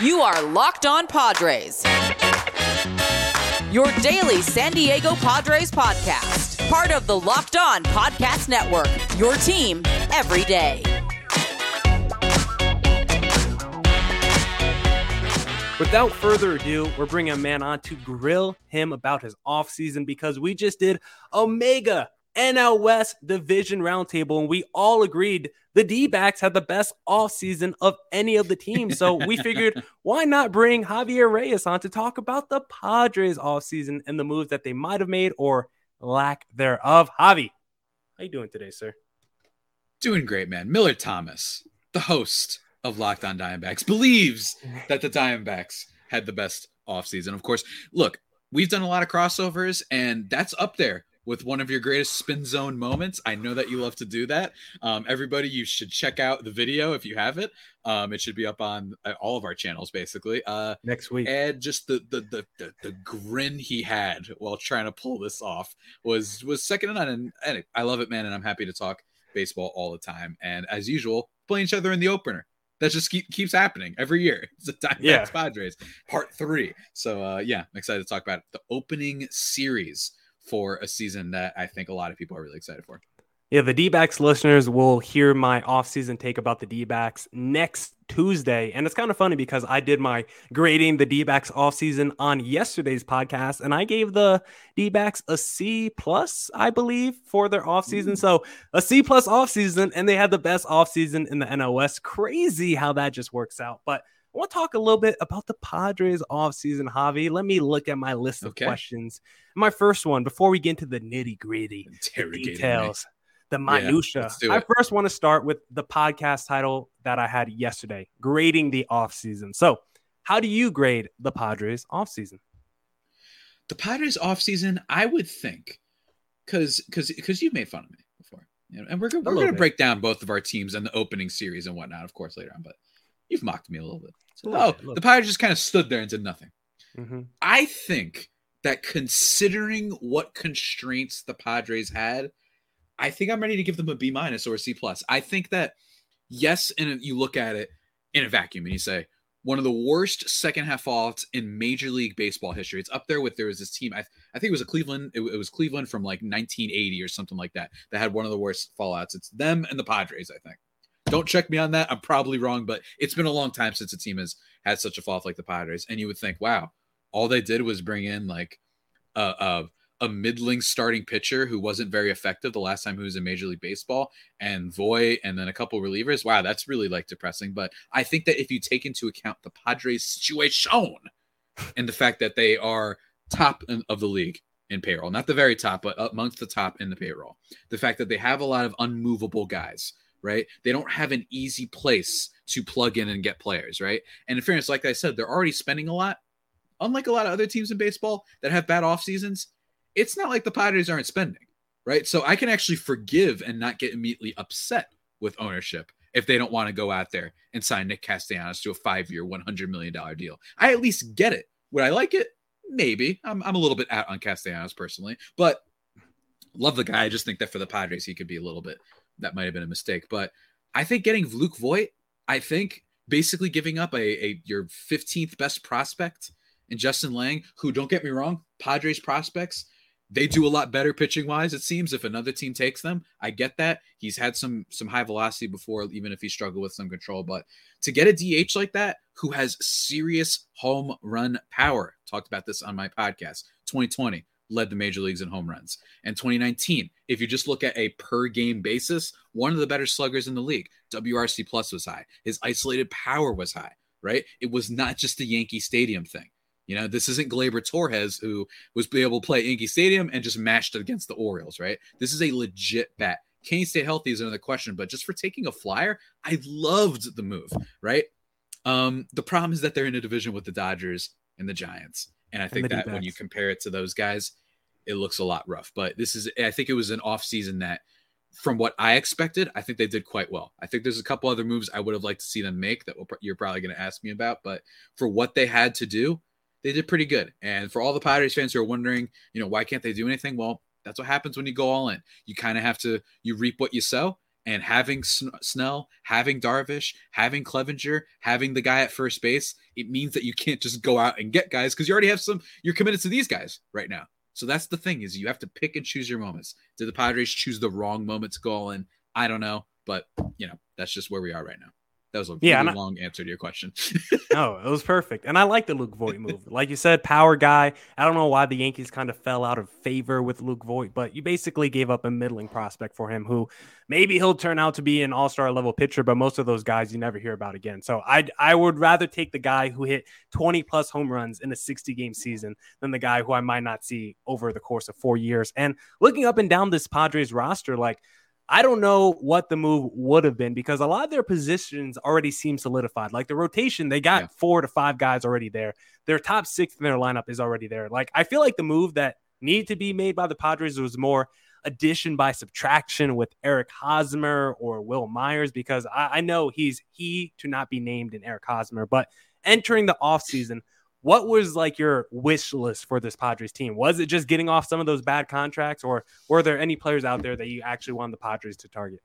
You are Locked On Padres. Your daily San Diego Padres podcast. Part of the Locked On Podcast Network. Your team every day. Without further ado, we're bringing a man on to grill him about his offseason because we just did Omega NL West Division Roundtable, and we all agreed the D backs had the best offseason of any of the teams. So we figured, why not bring Javier Reyes on to talk about the Padres offseason and the moves that they might have made or lack thereof? Javi, how you doing today, sir? Doing great, man. Millard Thomas, the host of Locked On Diamondbacks, believes that the Diamondbacks had the best offseason. Of course, look, we've done a lot of crossovers, and that's up there with one of your greatest spin zone moments. I know that you love to do that. Um, everybody, you should check out the video if you have it. Um, it should be up on uh, all of our channels, basically. Uh, Next week, and just the the, the the the grin he had while trying to pull this off was was second to none. And, and I love it, man. And I'm happy to talk baseball all the time. And as usual, playing each other in the opener. That just keep, keeps happening every year. It's the Diamondbacks Yeah. Padres part three. So uh, yeah, I'm excited to talk about the opening series for a season that I think a lot of people are really excited for. Yeah, the D backs listeners will hear my offseason take about the D backs next Tuesday. And it's kind of funny because I did my grading the D backs offseason on yesterday's podcast, and I gave the D backs a C plus, I believe, for their offseason. Mm. So a C plus offseason, and they had the best offseason in the NOS. Crazy how that just works out. But I want to talk a little bit about the Padres offseason, Javi. Let me look at my list of questions. My first one, before we get into the nitty gritty, Interrogating me. details, the Yeah, minutia. let's I first want to start with the podcast title that I had yesterday, grading the offseason. So, how do you grade the Padres offseason? The Padres offseason, I would think, because because because you've made fun of me before, and we're gonna, we're gonna bit. break down both of our teams and the opening series and whatnot, of course, later on. But you've mocked me a little bit. So, oh, bit, the Padres just kind of stood there and did nothing. Mm-hmm. I think that considering what constraints the Padres had, I think I'm ready to give them a B minus or a C plus. I think that yes, and you look at it in a vacuum and you say one of the worst second half fallouts in Major League Baseball history. It's up there with there was this team. I, I think it was a Cleveland. It, it was Cleveland from like 1980 or something like that that had one of the worst fallouts. It's them and the Padres. I think. Don't check me on that. I'm probably wrong, but it's been a long time since a team has had such a fall off like the Padres. And you would think, wow, all they did was bring in like a, a a middling starting pitcher who wasn't very effective the last time he was in Major League Baseball, and Voit, and then a couple relievers. Wow, that's really like depressing. But I think that if you take into account the Padres' situation and the fact that they are top of the league in payroll, not the very top, but amongst the top in the payroll, the fact that they have a lot of unmovable guys, right? They don't have an easy place to plug in and get players, right? And in fairness, like I said, they're already spending a lot. Unlike a lot of other teams in baseball that have bad off seasons, it's not like the Padres aren't spending, right? So I can actually forgive and not get immediately upset with ownership if they don't want to go out there and sign Nick Castellanos to a five-year, one hundred million dollar deal. I at least get it. Would I like it? Maybe. I'm, I'm a little bit out on Castellanos personally, but love the guy. I just think that for the Padres, he could be a little bit. That might have been a mistake, but I think getting Luke Voit, I think basically giving up a, a your 15th best prospect and Justin Lange, who don't get me wrong, Padres prospects, they do a lot better pitching wise. It seems if another team takes them, I get that he's had some some high velocity before, even if he struggled with some control. But to get a DH like that, who has serious home run power, talked about this on my podcast. 2020 led the major leagues in home runs, and 2019, if you just look at a per game basis, one of the better sluggers in the league. WRC plus was high. His isolated power was high. Right? It was not just the Yankee Stadium thing. You know, this isn't Gleyber Torres who was able to play Yankee Stadium and just mashed it against the Orioles, right? This is a legit bat. Can he stay healthy is another question, but just for taking a flyer, I loved the move, right? Um, the problem is that they're in a division with the Dodgers and the Giants. And I think the that when you compare it to those guys, it looks a lot rough. But this is I think it was an off season that from what I expected, I think they did quite well. I think there's a couple other moves I would have liked to see them make that you're probably going to ask me about, but for what they had to do, they did pretty good. And for all the Padres fans who are wondering, you know, why can't they do anything? Well, that's what happens when you go all in. You kind of have to you reap what you sow. And having Snell, having Darvish, having Clevinger, having the guy at first base, it means that you can't just go out and get guys because you already have some. You're committed to these guys right now. So that's the thing is you have to pick and choose your moments. Did the Padres choose the wrong moment to go all in? I don't know, but you know that's just where we are right now. That was a yeah, really long answer to your question. no, it was perfect. And I like the Luke Voit move. Like you said, power guy. I don't know why the Yankees kind of fell out of favor with Luke Voit, but you basically gave up a middling prospect for him who maybe he'll turn out to be an all-star level pitcher, but most of those guys you never hear about again. So I I would rather take the guy who hit 20 plus home runs in a 60 game season than the guy who I might not see over the course of 4 years. And looking up and down this Padres roster like I don't know what the move would have been because a lot of their positions already seem solidified. Like the rotation, they got yeah. four to five guys already there. Their top six in their lineup is already there. Like I feel like the move that needed to be made by the Padres was more addition by subtraction with Eric Hosmer or Wil Myers because I, I know he's he to not be named in Eric Hosmer, but entering the offseason – what was like your wish list for this Padres team? Was it just getting off some of those bad contracts, or were there any players out there that you actually wanted the Padres to target?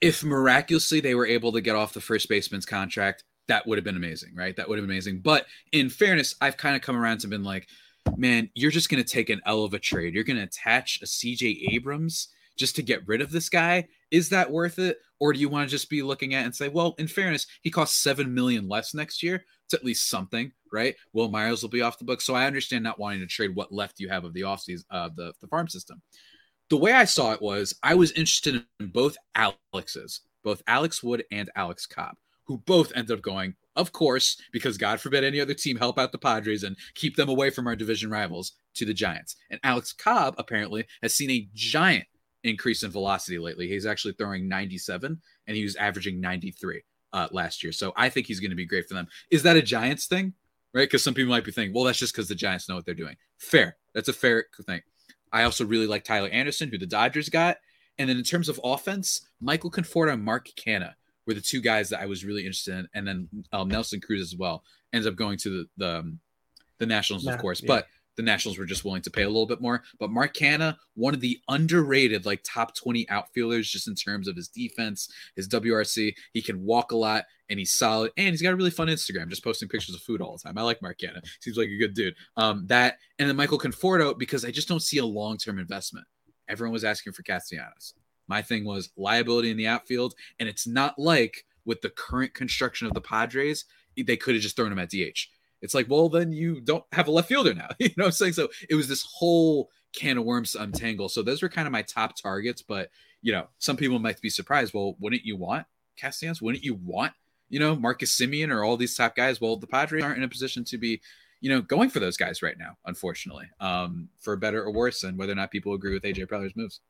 If miraculously they were able to get off the first baseman's contract, that would have been amazing, right? That would have been amazing. But in fairness, I've kind of come around to been like, man, you're just going to take an L of a trade. You're going to attach a CJ Abrams just to get rid of this guy. Is that worth it? Or do you want to just be looking at and say, well, in fairness, he costs seven million less next year. It's at least something, right? Wil Myers will be off the book. So I understand not wanting to trade what left you have of the offseason, uh, the, the farm system. The way I saw it was I was interested in both Alexes, both Alex Wood and Alex Cobb, who both ended up going, of course, because God forbid any other team help out the Padres and keep them away from our division rivals to the Giants. And Alex Cobb apparently has seen a giant increase in velocity lately. He's actually throwing 97 and he was averaging 93 uh, last year. So I think he's going to be great for them. Is that a Giants thing? Right? Because some people might be thinking, well, that's just because the Giants know what they're doing. Fair. That's a fair thing. I also really like Tyler Anderson, who the Dodgers got. And then in terms of offense, Michael Conforto and Mark Canha were the two guys that I was really interested in. And then um, Nelson Cruz as well ends up going to the the, um, the Nationals, yeah, of course. Yeah. But the Nationals were just willing to pay a little bit more. But Mark Canha, one of the underrated, like top 20 outfielders, just in terms of his defense, his WRC. He can walk a lot and he's solid. And he's got a really fun Instagram, just posting pictures of food all the time. I like Mark Canha. Seems like a good dude. Um, that and then Michael Conforto, because I just don't see a long term investment. Everyone was asking for Castellanos. My thing was liability in the outfield. And it's not like with the current construction of the Padres, they could have just thrown him at DH it's like, well, then you don't have a left fielder now. you know what I'm saying? So it was this whole can of worms to untangle. So those were kind of my top targets. But, you know, some people might be surprised. Well, wouldn't you want Castellanos? Wouldn't you want, you know, Marcus Semien or all these top guys? Well, the Padres aren't in a position to be, you know, going for those guys right now, unfortunately, um, for better or worse, and whether or not people agree with AJ Preller's moves.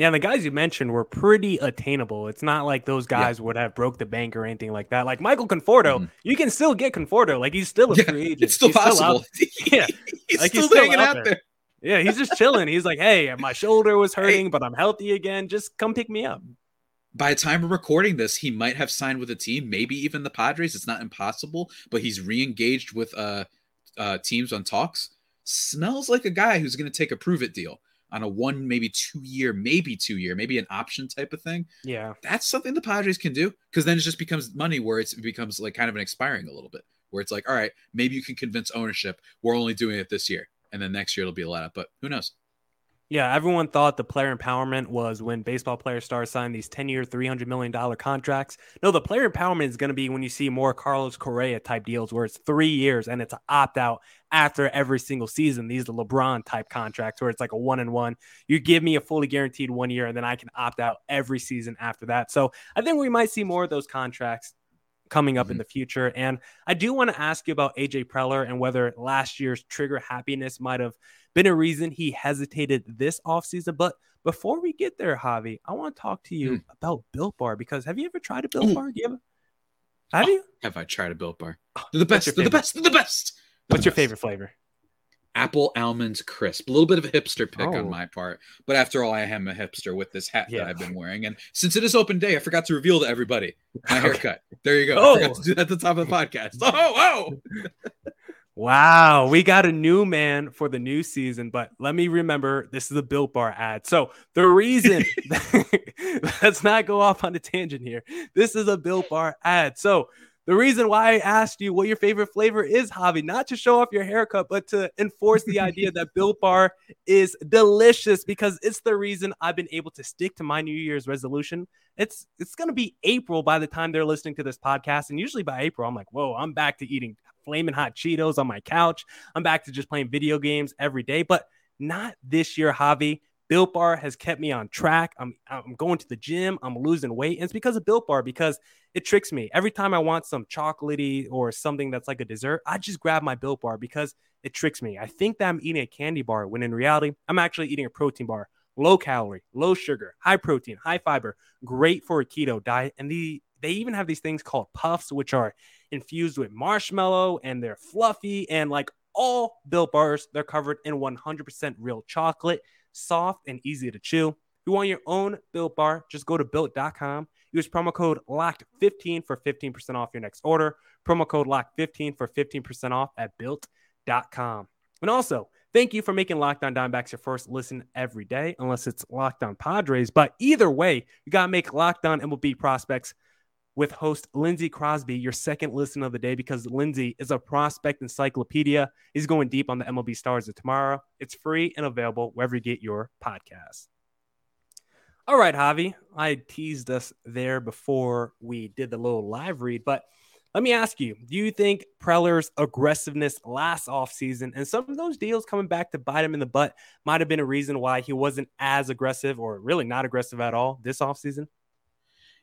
Yeah, and the guys you mentioned were pretty attainable. It's not like those guys yeah. would have broke the bank or anything like that. Like Michael Conforto, mm-hmm. you can still get Conforto. Like he's still a yeah, free agent. It's still he's possible. Still yeah, he's, like, still he's still hanging out there. there. Yeah, he's just chilling. He's like, hey, my shoulder was hurting, hey. but I'm healthy again. Just come pick me up. By the time we're recording this, he might have signed with a team, maybe even the Padres. It's not impossible, but he's re-engaged with uh, uh teams on talks. Smells like a guy who's going to take a prove it deal on a one, maybe two year, maybe two year, maybe an option type of thing. Yeah. That's something the Padres can do because then it just becomes money where it becomes like kind of an expiring a little bit, where it's like, all right, maybe you can convince ownership we're only doing it this year. And then next year it'll be a lot but who knows? Yeah, everyone thought the player empowerment was when baseball players start signing these 10 year, $300 million contracts. No, the player empowerment is going to be when you see more Carlos Correa type deals where it's three years and it's an opt out after every single season. These are LeBron type contracts where it's like a one and one. You give me a fully guaranteed one year and then I can opt out every season after that. So I think we might see more of those contracts coming up mm-hmm. in the future. And I do want to ask you about AJ Preller and whether last year's trigger happiness might have been a reason he hesitated this offseason. But before we get there, Javi, I want to talk to you mm. about Built Bar because have you ever tried a Built. Bar? Do you ever, have oh, you? Have I tried a Built Bar? Oh, They're the best. They're the best. They're the best. They're What's the your best. favorite flavor? Apple almonds crisp. A little bit of a hipster pick oh. on my part, but after all, I am a hipster with this hat yeah. that I've been wearing. And since it is open day, I forgot to reveal to everybody my haircut. There you go. Oh. I forgot to do that at the top of the podcast. Oh, oh. Wow, we got a new man for the new season, but let me remember this is a Built Bar ad. So the reason let's not go off on a tangent here. This is a Built Bar ad. So the reason why I asked you what your favorite flavor is, Javi, not to show off your haircut, but to enforce the idea that Built Bar is delicious because it's the reason I've been able to stick to my New Year's resolution. It's it's gonna be April by the time they're listening to this podcast, and usually by April, I'm like, whoa, I'm back to eating flaming hot Cheetos on my couch. I'm back to just playing video games every day, but not this year, Javi. Built Bar has kept me on track. I'm I'm going to the gym. I'm losing weight, and it's because of Built Bar because it tricks me every time I want some chocolatey or something that's like a dessert. I just grab my Built Bar because it tricks me. I think that I'm eating a candy bar when in reality I'm actually eating a protein bar. Low calorie, low sugar, high protein, high fiber, great for a keto diet. And the they even have these things called puffs, which are infused with marshmallow and they're fluffy and like all built bars, they're covered in 100% real chocolate soft, and easy to chew. If you want your own Built Bar, just go to built.com. Use promo code LOCKED15 for 15% off your next order. Promo code LOCKED15 for 15% off at built.com. And also, thank you for making Locked On Diamondbacks your first listen every day, unless it's Locked On Padres. But either way, you got to make Locked On MLB prospects with host Lindsey Crosby, your second listen of the day, because Lindsey is a prospect encyclopedia. He's going deep on the MLB stars of tomorrow. It's free and available wherever you get your podcast. All right, Javi, I teased us there before we did the little live read, but let me ask you do you think Preller's aggressiveness last offseason and some of those deals coming back to bite him in the butt might have been a reason why he wasn't as aggressive or really not aggressive at all this offseason?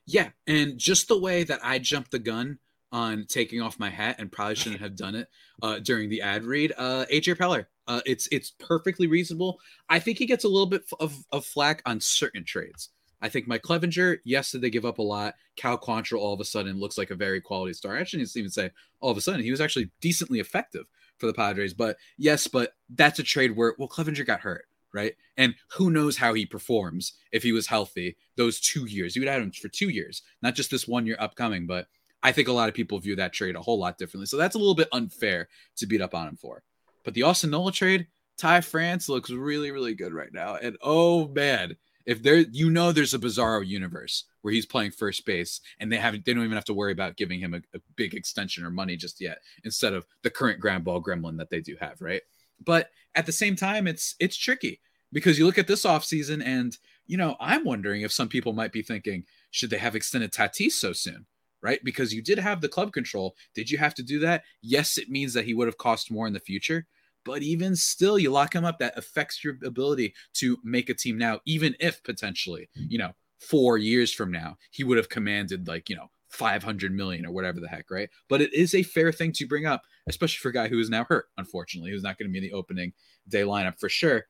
Yeah, and just the way that I jumped the gun on taking off my hat and probably shouldn't have done it uh, during the ad read. Uh, AJ Preller, uh, it's it's perfectly reasonable. I think he gets a little bit of, of flack on certain trades. I think Mike Clevinger, yes, did they give up a lot? Cal Quantrill all of a sudden looks like a very quality star. I shouldn't even say all of a sudden. He was actually decently effective for the Padres. But yes, but that's a trade where well, Clevinger got hurt right? And who knows how he performs if he was healthy those two years. You would have him for two years, not just this one year upcoming. But I think a lot of people view that trade a whole lot differently. So that's a little bit unfair to beat up on him for. But the Austin Nola trade, Ty France looks really, really good right now. And oh man, if there you know there's a bizarro universe where he's playing first base and they haven't they don't even have to worry about giving him a, a big extension or money just yet instead of the current ground ball gremlin that they do have, right? But at the same time, it's it's tricky because you look at this offseason and you know i'm wondering if some people might be thinking should they have extended tatis so soon right? Because you did have the club control. Did you have to do that? Yes it means that he would have cost more in the future but even still you lock him up that affects your ability to make a team now even if potentially you know four years from now he would have commanded like you know 500 million or whatever the heck right? But it is a fair thing to bring up especially for a guy who is now hurt unfortunately who's not going to be in the opening day lineup for sure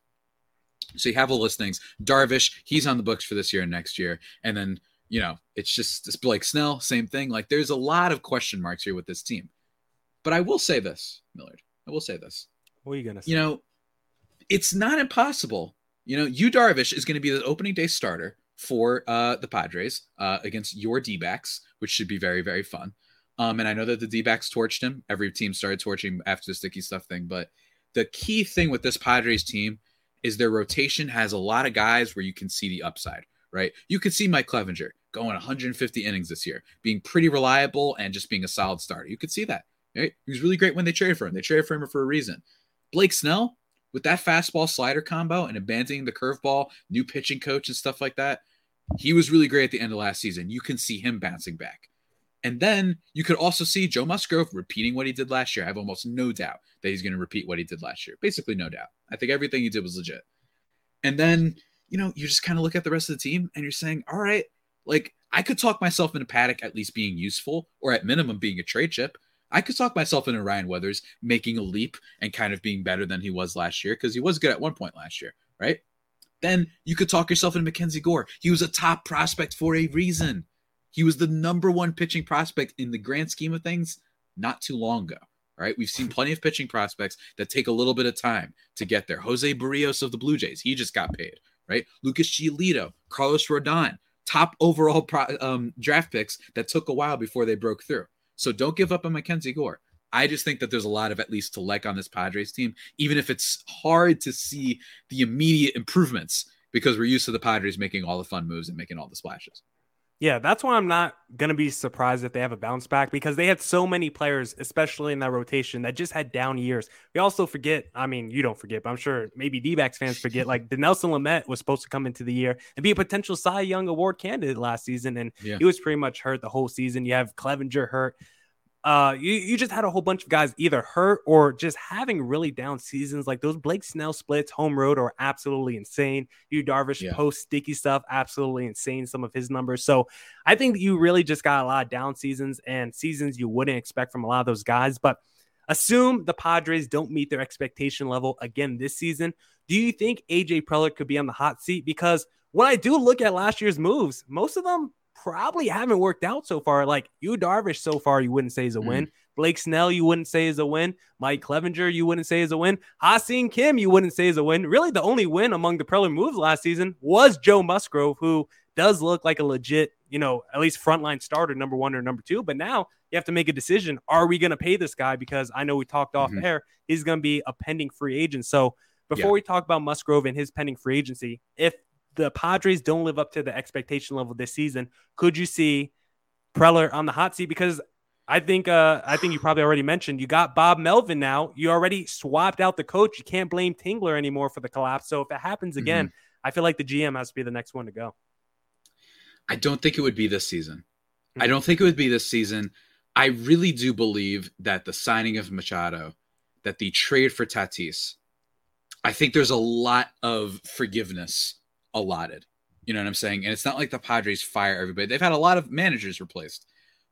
so you have all listings. Darvish, he's on the books for this year and next year. And then, you know, it's just it's Blake Snell, same thing. Like there's a lot of question marks here with this team. But I will say this, Millard. I will say this. What are you gonna say? You know, it's not impossible. You know, Yu Darvish is going to be the opening day starter for uh, the Padres uh, against your D backs, which should be very, very fun. Um, and I know that the D backs torched him. Every team started torching after the sticky stuff thing. But the key thing with this Padres team is their rotation has a lot of guys where you can see the upside, right? You could see Mike Clevinger going 150 innings this year, being pretty reliable and just being a solid starter. You could see that. Right? He was really great when they traded for him. They traded for him for a reason. Blake Snell, with that fastball slider combo and abandoning the curveball, new pitching coach and stuff like that, he was really great at the end of last season. You can see him bouncing back. And then you could also see Joe Musgrove repeating what he did last year. I have almost no doubt that he's going to repeat what he did last year. Basically, no doubt. I think everything he did was legit. And then, you know, you just kind of look at the rest of the team and you're saying, all right, like I could talk myself into Paddock at least being useful or at minimum being a trade chip. I could talk myself into Ryan Weathers making a leap and kind of being better than he was last year because he was good at one point last year, right? Then you could talk yourself into Mackenzie Gore. He was a top prospect for a reason. He was the number one pitching prospect in the grand scheme of things not too long ago. Right. We've seen plenty of pitching prospects that take a little bit of time to get there. Jose Berrios of the Blue Jays, he just got paid. Right. Lucas Giolito, Carlos Rodon, top overall pro, um, draft picks that took a while before they broke through. So don't give up on Mackenzie Gore. I just think that there's a lot of at least to like on this Padres team, even if it's hard to see the immediate improvements because we're used to the Padres making all the fun moves and making all the splashes. Yeah, that's why I'm not going to be surprised if they have a bounce back because they had so many players, especially in that rotation, that just had down years. We also forget, I mean, you don't forget, but I'm sure maybe D backs fans forget, like Dinelson Lamet was supposed to come into the year and be a potential Cy Young Award candidate last season, and yeah. he was pretty much hurt the whole season. You have Clevinger hurt. Uh, you, you just had a whole bunch of guys either hurt or just having really down seasons. Like those Blake Snell splits, home road, are absolutely insane. Yu Darvish yeah. post sticky stuff, absolutely insane. Some of his numbers. So I think you really just got a lot of down seasons and seasons you wouldn't expect from a lot of those guys. But assume the Padres don't meet their expectation level again this season. Do you think AJ Preller could be on the hot seat? Because when I do look at last year's moves, most of them probably haven't worked out so far. Like Yu Darvish so far, you wouldn't say is a mm. win. Blake Snell, you wouldn't say is a win. Mike Clevinger, you wouldn't say is a win. Ha-Seong Kim, you wouldn't say is a win. Really, the only win among the Preller moves last season was Joe Musgrove, who does look like a legit, you know, at least frontline starter, number one or number two. But now you have to make a decision. Are we going to pay this guy? Because I know we talked off mm-hmm. air. He's going to be a pending free agent. So before yeah. we talk about Musgrove and his pending free agency, if the Padres don't live up to the expectation level this season, could you see Preller on the hot seat? Because I think uh, I think you probably already mentioned you got Bob Melvin now. You already swapped out the coach. You can't blame Tingler anymore for the collapse. So if it happens again, mm-hmm. I feel like the GM has to be the next one to go. I don't think it would be this season. Mm-hmm. I don't think it would be this season. I really do believe that the signing of Machado, that the trade for Tatis, I think there's a lot of forgiveness allotted. You know what I'm saying? And it's not like the Padres fire everybody. They've had a lot of managers replaced,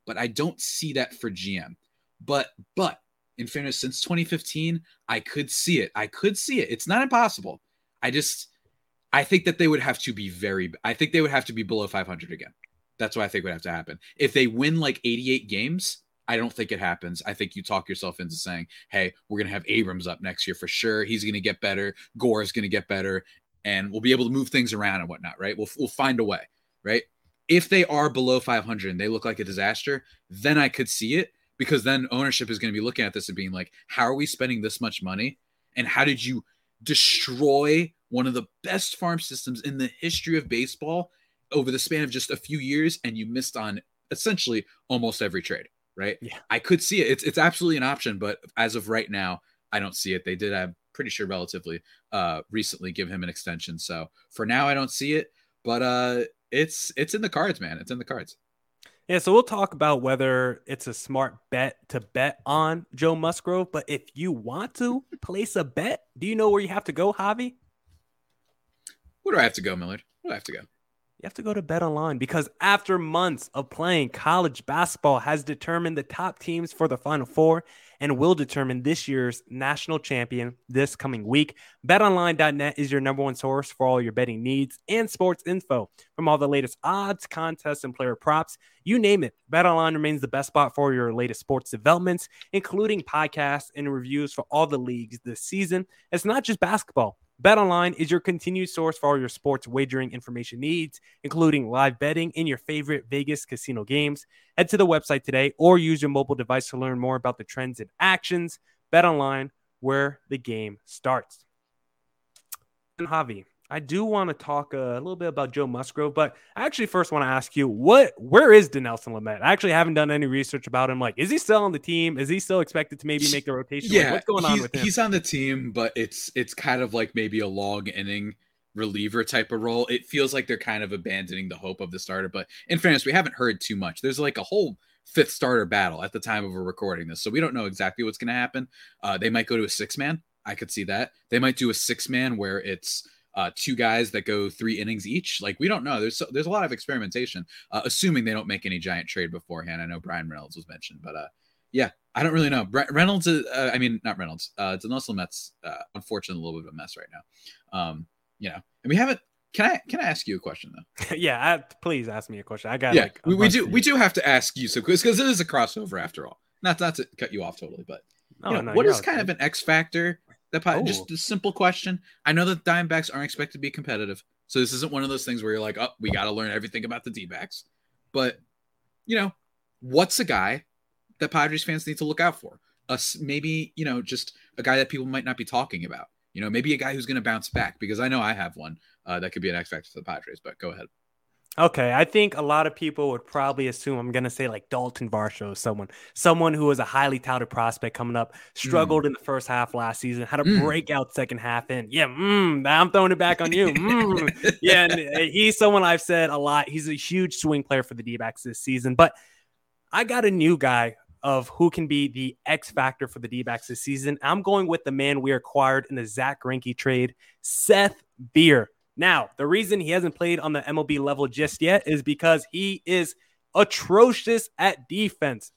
but I don't see that for GM. But but in fairness, since 2015, I could see it. I could see it. It's not impossible. I just I think that they would have to be very I think they would have to be below 500 again. That's what I think would have to happen. If they win like 88 games, I don't think it happens. I think you talk yourself into saying, "Hey, we're going to have Abrams up next year for sure. He's going to get better. Gore is going to get better, and we'll be able to move things around and whatnot, right? We'll, we'll find a way, right? If they are below 500 and they look like a disaster, then I could see it because then ownership is going to be looking at this and being like, how are we spending this much money? And how did you destroy one of the best farm systems in the history of baseball over the span of just a few years? And you missed on essentially almost every trade, right? Yeah. I could see it. It's, it's absolutely an option, but as of right now, I don't see it. They did have pretty sure relatively uh, recently give him an extension. So for now, I don't see it, but uh, it's it's in the cards, man. It's in the cards. Yeah, so we'll talk about whether it's a smart bet to bet on Joe Musgrove. But if you want to place a bet, do you know where you have to go, Javi? Where do I have to go, Millard? Where do I have to go? You have to go to Bet Online because after months of playing, college basketball has determined the top teams for the Final Four and will determine this year's national champion this coming week. BetOnline.net is your number one source for all your betting needs and sports info. From all the latest odds, contests, and player props, you name it. BetOnline remains the best spot for your latest sports developments, including podcasts and reviews for all the leagues this season. It's not just basketball. BetOnline is your continued source for all your sports wagering information needs, including live betting in your favorite Vegas casino games. Head to the website today or use your mobile device to learn more about the trends and actions. BetOnline, where the game starts. And Javi, I do want to talk a little bit about Joe Musgrove, but I actually first want to ask you what where is Dinelson Lamet? I actually haven't done any research about him. Like, is he still on the team? Is he still expected to maybe make the rotation? Yeah, like, what's going on with him? He's on the team, but it's it's kind of like maybe a long inning reliever type of role. It feels like they're kind of abandoning the hope of the starter. But in fairness, we haven't heard too much. There's like a whole fifth starter battle at the time of we're recording this, so we don't know exactly what's going to happen. Uh, they might go to a six man. I could see that. They might do a six man where it's uh, two guys that go three innings each. Like we don't know. There's so, there's a lot of experimentation, uh, assuming they don't make any giant trade beforehand. I know Bryan Reynolds was mentioned, but uh, yeah, I don't really know. Reynolds, is, uh, I mean not Reynolds. Uh, Dinelson Lamet's uh, unfortunately a little bit of a mess right now. Um, you know, and we haven't. Can I can I ask you a question though? yeah, I, please ask me a question. I got yeah. Like we, we do we do have to ask you so because it is a crossover after all. Not not to cut you off totally, but you know, no, what is kind of an X factor that oh. just a simple question. I know that Diamondbacks aren't expected to be competitive, so this isn't one of those things where you're like, oh, we got to learn everything about the D-backs. But you know, what's a guy that Padres fans need to look out for? Us, maybe you know just a guy that people might not be talking about. You know, maybe a guy who's going to bounce back because I know I have one uh, that could be an X factor for the Padres. But go ahead. Okay, I think a lot of people would probably assume I'm gonna say like Dalton Varsho, someone, someone who was a highly touted prospect coming up, struggled mm. in the first half last season, had a mm. breakout second half, and yeah, mm, I'm throwing it back on you. Mm. yeah, and uh, he's someone I've said a lot. He's a huge swing player for the D-backs this season, but I got a new guy of who can be the X factor for the D-backs this season. I'm going with the man we acquired in the Zack Greinke trade, Seth Beer. Now, the reason he hasn't played on the MLB level just yet is because he is atrocious at defense.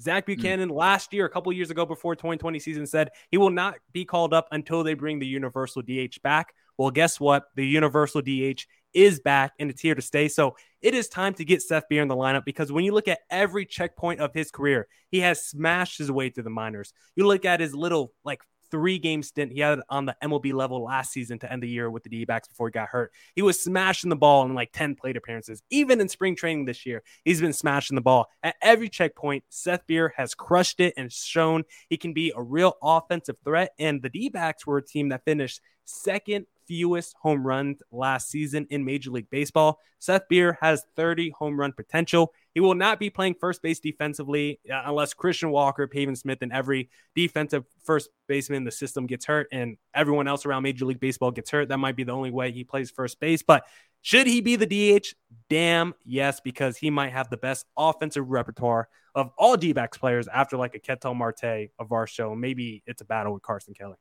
Zach hmm. Buchanan mm. last year, a couple years ago before 2020 season, said he will not be called up until they bring the universal DH back. Well, guess what? The universal DH is back and it's here to stay. So it is time to get Seth Beer in the lineup because when you look at every checkpoint of his career, he has smashed his way through the minors. You look at his little like three game stint he had on the MLB level last season to end the year with the D backs before he got hurt. He was smashing the ball in like 10 plate appearances. Even in spring training this year, he's been smashing the ball. At every checkpoint, Seth Beer has crushed it and shown he can be a real offensive threat. And the D backs were a team that finished second fewest home runs last season in Major League Baseball. Seth Beer has 30 home run potential. He will not be playing first base defensively uh, unless Christian Walker, Pavin Smith, and every defensive first baseman in the system gets hurt and everyone else around Major League Baseball gets hurt. That might be the only way he plays first base. But should he be the DH? Damn, yes, because he might have the best offensive repertoire of all D backs players after like a Ketel Marte, a Varsho. Maybe it's a battle with Carson Kelly.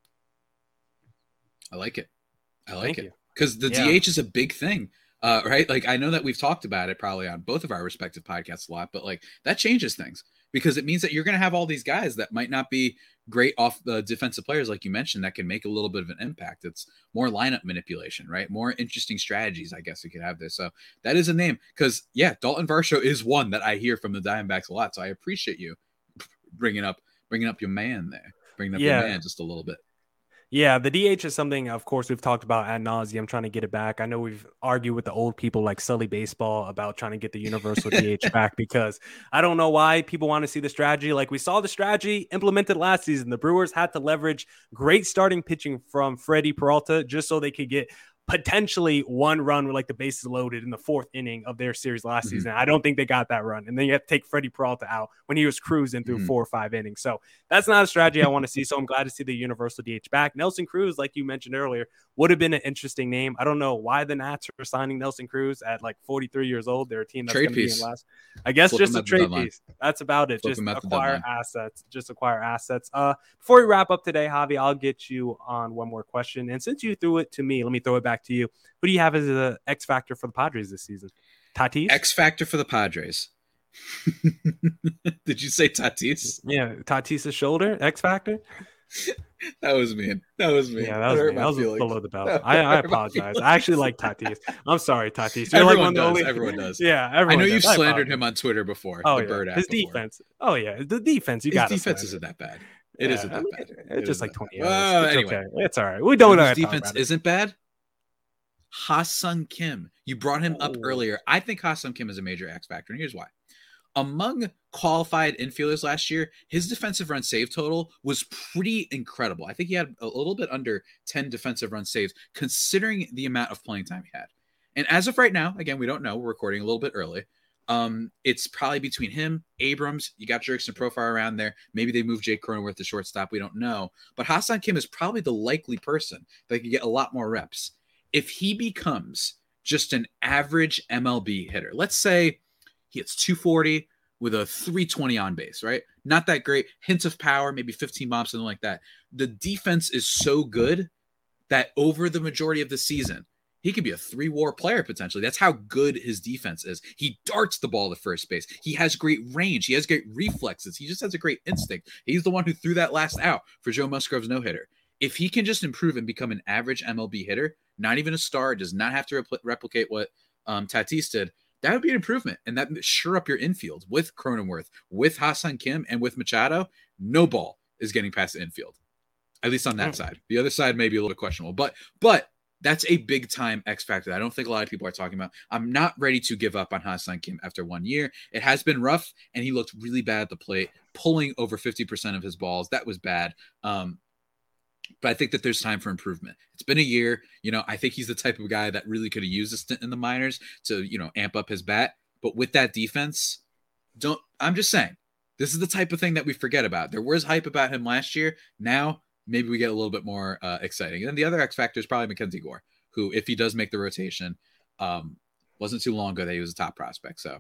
I like it. I like Thank it because the yeah. DH is a big thing. Uh, right? Like I know that we've talked about it probably on both of our respective podcasts a lot, but like that changes things because it means that you're going to have all these guys that might not be great off the defensive players, like you mentioned, that can make a little bit of an impact. It's more lineup manipulation, right? More interesting strategies, I guess we could have this. So that is a name because yeah, Dalton Varsho is one that I hear from the Diamondbacks a lot. So I appreciate you bringing up bringing up your man there, bringing up yeah. your man just a little bit. Yeah, the DH is something, of course, we've talked about ad nauseum, trying to get it back. I know we've argued with the old people like Sully Baseball about trying to get the universal DH back because I don't know why people want to see the strategy. Like we saw the strategy implemented last season. The Brewers had to leverage great starting pitching from Freddy Peralta just so they could get potentially one run with like the bases loaded in the fourth inning of their series last mm-hmm. season. I don't think they got that run. And then you have to take Freddy Peralta out when he was cruising through mm-hmm. four or five innings. So that's not a strategy I want to see. So I'm glad to see the universal DH back. Nelson Cruz, like you mentioned earlier, would have been an interesting name. I don't know why the Nats are signing Nelson Cruz at like 43 years old. They're a team that's going to be in last. I guess Flip just a trade piece. That's about it. Flip just acquire assets. Just acquire assets. Uh, before we wrap up today, Javi, I'll get you on one more question. And since you threw it to me, let me throw it back to you. Who do you have as the X factor for the Padres this season? Tatis. X factor for the Padres. Did you say Tatis? Yeah, Tatis's shoulder. X factor. that was mean. That was me. Yeah, that was me. That was below the belt. I, I apologize. I actually like Tatis. I'm sorry, Tatis. You're everyone like does. Only... Everyone does. Yeah, everyone. I know you've slandered him on Twitter before. Oh, the yeah. bird His before. defense. Oh yeah, the defense. You got defense isn't that bad. It yeah, not that bad. It's it just like 20 years. Well, it's anyway, okay. It's all right. We don't know. defense isn't bad. Ha-Seong Kim. You brought him up earlier. I think Ha-Seong Kim is a major X factor, and here's why among qualified infielders last year, his defensive run save total was pretty incredible. I think he had a little bit under 10 defensive run saves, considering the amount of playing time he had. And as of right now, again, we don't know. We're recording a little bit early. Um, it's probably between him, Abrams. You got Jurickson Profar around there. Maybe they move Jake Cronenworth to shortstop. We don't know. But Ha-Seong Kim is probably the likely person that could get a lot more reps. If he becomes just an average MLB hitter, let's say he hits 240 with a 320 on base, right? Not that great. Hints of power, maybe 15 bombs, something like that. The defense is so good that over the majority of the season, he could be a three war player potentially. That's how good his defense is. He darts the ball to first base. He has great range. He has great reflexes. He just has a great instinct. He's the one who threw that last out for Joe Musgrove's no hitter. If he can just improve and become an average MLB hitter, not even a star, does not have to repl- replicate what um, Tatis did, that would be an improvement. And that sure up your infield with Cronenworth, with Ha-Seong Kim, and with Machado. No ball is getting past the infield, at least on that mm. side. The other side may be a little questionable, but but that's a big time X factor. I don't think a lot of people are talking about. I'm not ready to give up on Ha-Seong Kim after one year. It has been rough, and he looked really bad at the plate, pulling over 50% of his balls. That was bad. Um, but I think that there's time for improvement. It's been a year. You know, I think he's the type of guy that really could have used a stint in the minors to, you know, amp up his bat. But with that defense, don't I'm just saying, this is the type of thing that we forget about. There was hype about him last year. Now maybe we get a little bit more uh, exciting. And then the other X factor is probably Mackenzie Gore, who, if he does make the rotation, um, wasn't too long ago that he was a top prospect. So.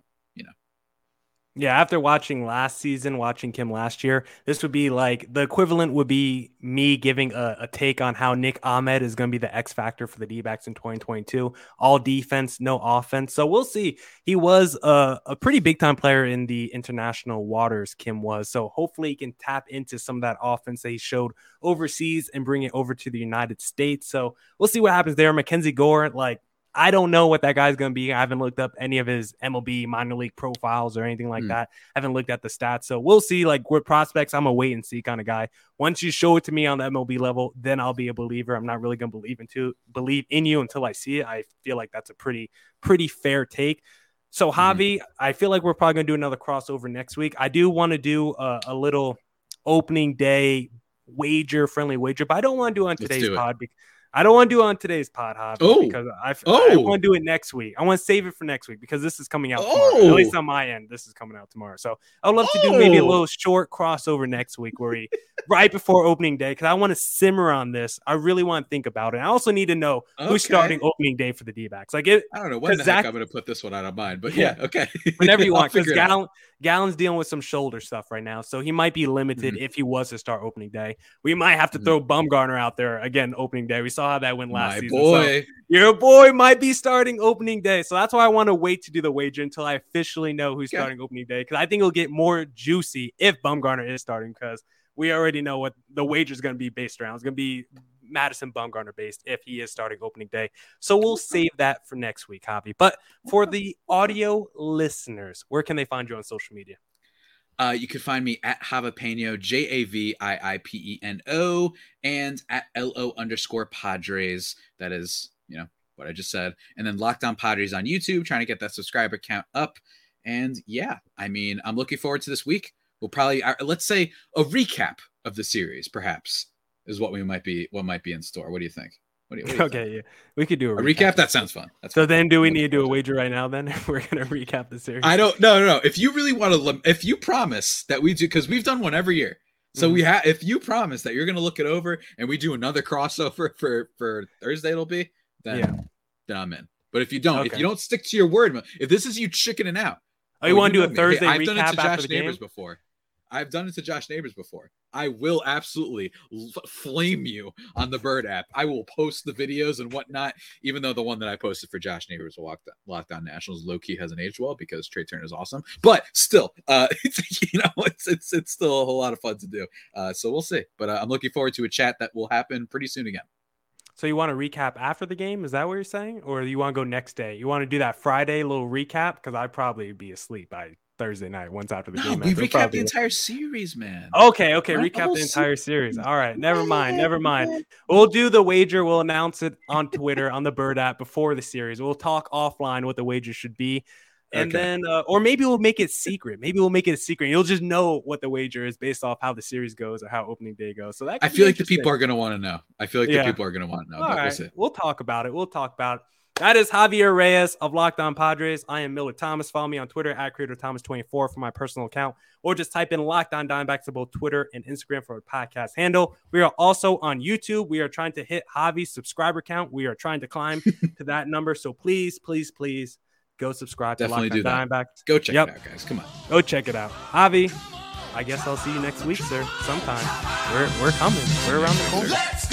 Yeah, after watching last season, watching Kim last year, this would be like the equivalent would be me giving a, a take on how Nick Ahmed is going to be the X factor for the D backs in 2022. All defense, no offense. So we'll see. He was a, a pretty big time player in the international waters, Kim was. So hopefully he can tap into some of that offense that he showed overseas and bring it over to the United States. So we'll see what happens there. Mackenzie Gore, like, I don't know what that guy's going to be. I haven't looked up any of his MLB minor league profiles or anything like mm. that. I haven't looked at the stats. So we'll see. Like with prospects, I'm a wait and see kind of guy. Once you show it to me on the MLB level, then I'll be a believer. I'm not really going to believe into believe in you until I see it. I feel like that's a pretty pretty fair take. So mm. Javi, I feel like we're probably going to do another crossover next week. I do want to do a, a little opening day wager, friendly wager, but I don't want to do on today's pod because I don't want to do it on today's pod, Hop, oh. because I, oh. I want to do it next week. I want to save it for next week because this is coming out oh. tomorrow. At least oh. on my end, this is coming out tomorrow. So I would love to do maybe a oh. little short crossover next week where we right before opening day because I want to simmer on this. I really want to think about it. I also need to know okay. who's starting opening day for the D backs. Like it, I don't know what the Zach, heck I'm going to put this one out of mind, but yeah, yeah okay, whenever you want. Because Gallen, Gallen's dealing with some shoulder stuff right now, so he might be limited mm-hmm. if he was to start opening day. We might have to mm-hmm. throw Bumgarner out there again opening day. We saw how that went last. My season. Boy. So your boy might be starting opening day. So that's why I want to wait to do the wager until I officially know who's yeah. starting opening day. Because I think it'll get more juicy if Bumgarner is starting because we already know what the wager is going to be based around. It's going to be Madison Bumgarner based if he is starting opening day. So we'll save that for next week, Javi. But for the audio listeners, where can they find you on social media? Uh, you can find me at Javipeno, J A V I I P E N O, and at L O underscore Padres. That is, you know, what I just said. And then Locked On Padres on YouTube, trying to get that subscriber count up. And yeah, I mean, I'm looking forward to this week. We'll probably, uh, let's say, a recap of the series, perhaps, is what we might be, what might be in store. What do you think? What do you, what do you okay, think? yeah, we could do a, a recap. recap. That sounds fun. That's so fun. then, do we need to do a wager right now? Then we're gonna recap the series. I don't. No, no, no. If you really want to, if you promise that we do, because we've done one every year. So mm-hmm. we have. If you promise that you're gonna look it over and we do another crossover for for Thursday, it'll be then yeah. then I'm in. But if you don't, okay. if you don't stick to your word, if this is you chickening out, oh, you want to do a Thursday hey, I've done it to Josh Neighbors before. I've done it to Josh Neighbors before. I will absolutely flame you on the Bird app. I will post the videos and whatnot, even though the one that I posted for Josh Neighbors Locked On, Lockdown Nationals low key hasn't aged well because Trea Turner is awesome. But still, uh, you know, it's it's it's still a whole lot of fun to do. Uh, so we'll see. But uh, I'm looking forward to a chat that will happen pretty soon again. So you want to recap after the game? Is that what you're saying, or do you want to go next day? You want to do that Friday little recap because I'd probably be asleep by Thursday night once after the no, game. We recap the entire series, man. Okay, okay, recap the entire series. All right, never mind, never mind. We'll do the wager. We'll announce it on Twitter on the Bird app before the series. We'll talk offline what the wager should be. And okay. then, uh, or maybe we'll make it secret. Maybe we'll make it a secret. You'll just know what the wager is based off how the series goes or how opening day goes. So that I feel like the people are going to want to know. I feel like yeah. the people are going to want to know. All right. we'll, we'll talk about it. We'll talk about it. That is Javier Reyes of Locked On Padres. I am Millard Thomas. Follow me on Twitter at Creator Thomas24 for my personal account, or just type in Locked On Diamondbacks to both Twitter and Instagram for a podcast handle. We are also on YouTube. We are trying to hit Javi's subscriber count. We are trying to climb to that number. So please, please, please go subscribe Definitely to Locked On Diamondbacks. Go check yep. it out, guys. Come on. Go check it out. Javi, I guess I'll see you next week, sir. Sometime. We're we're coming. We're around the corner.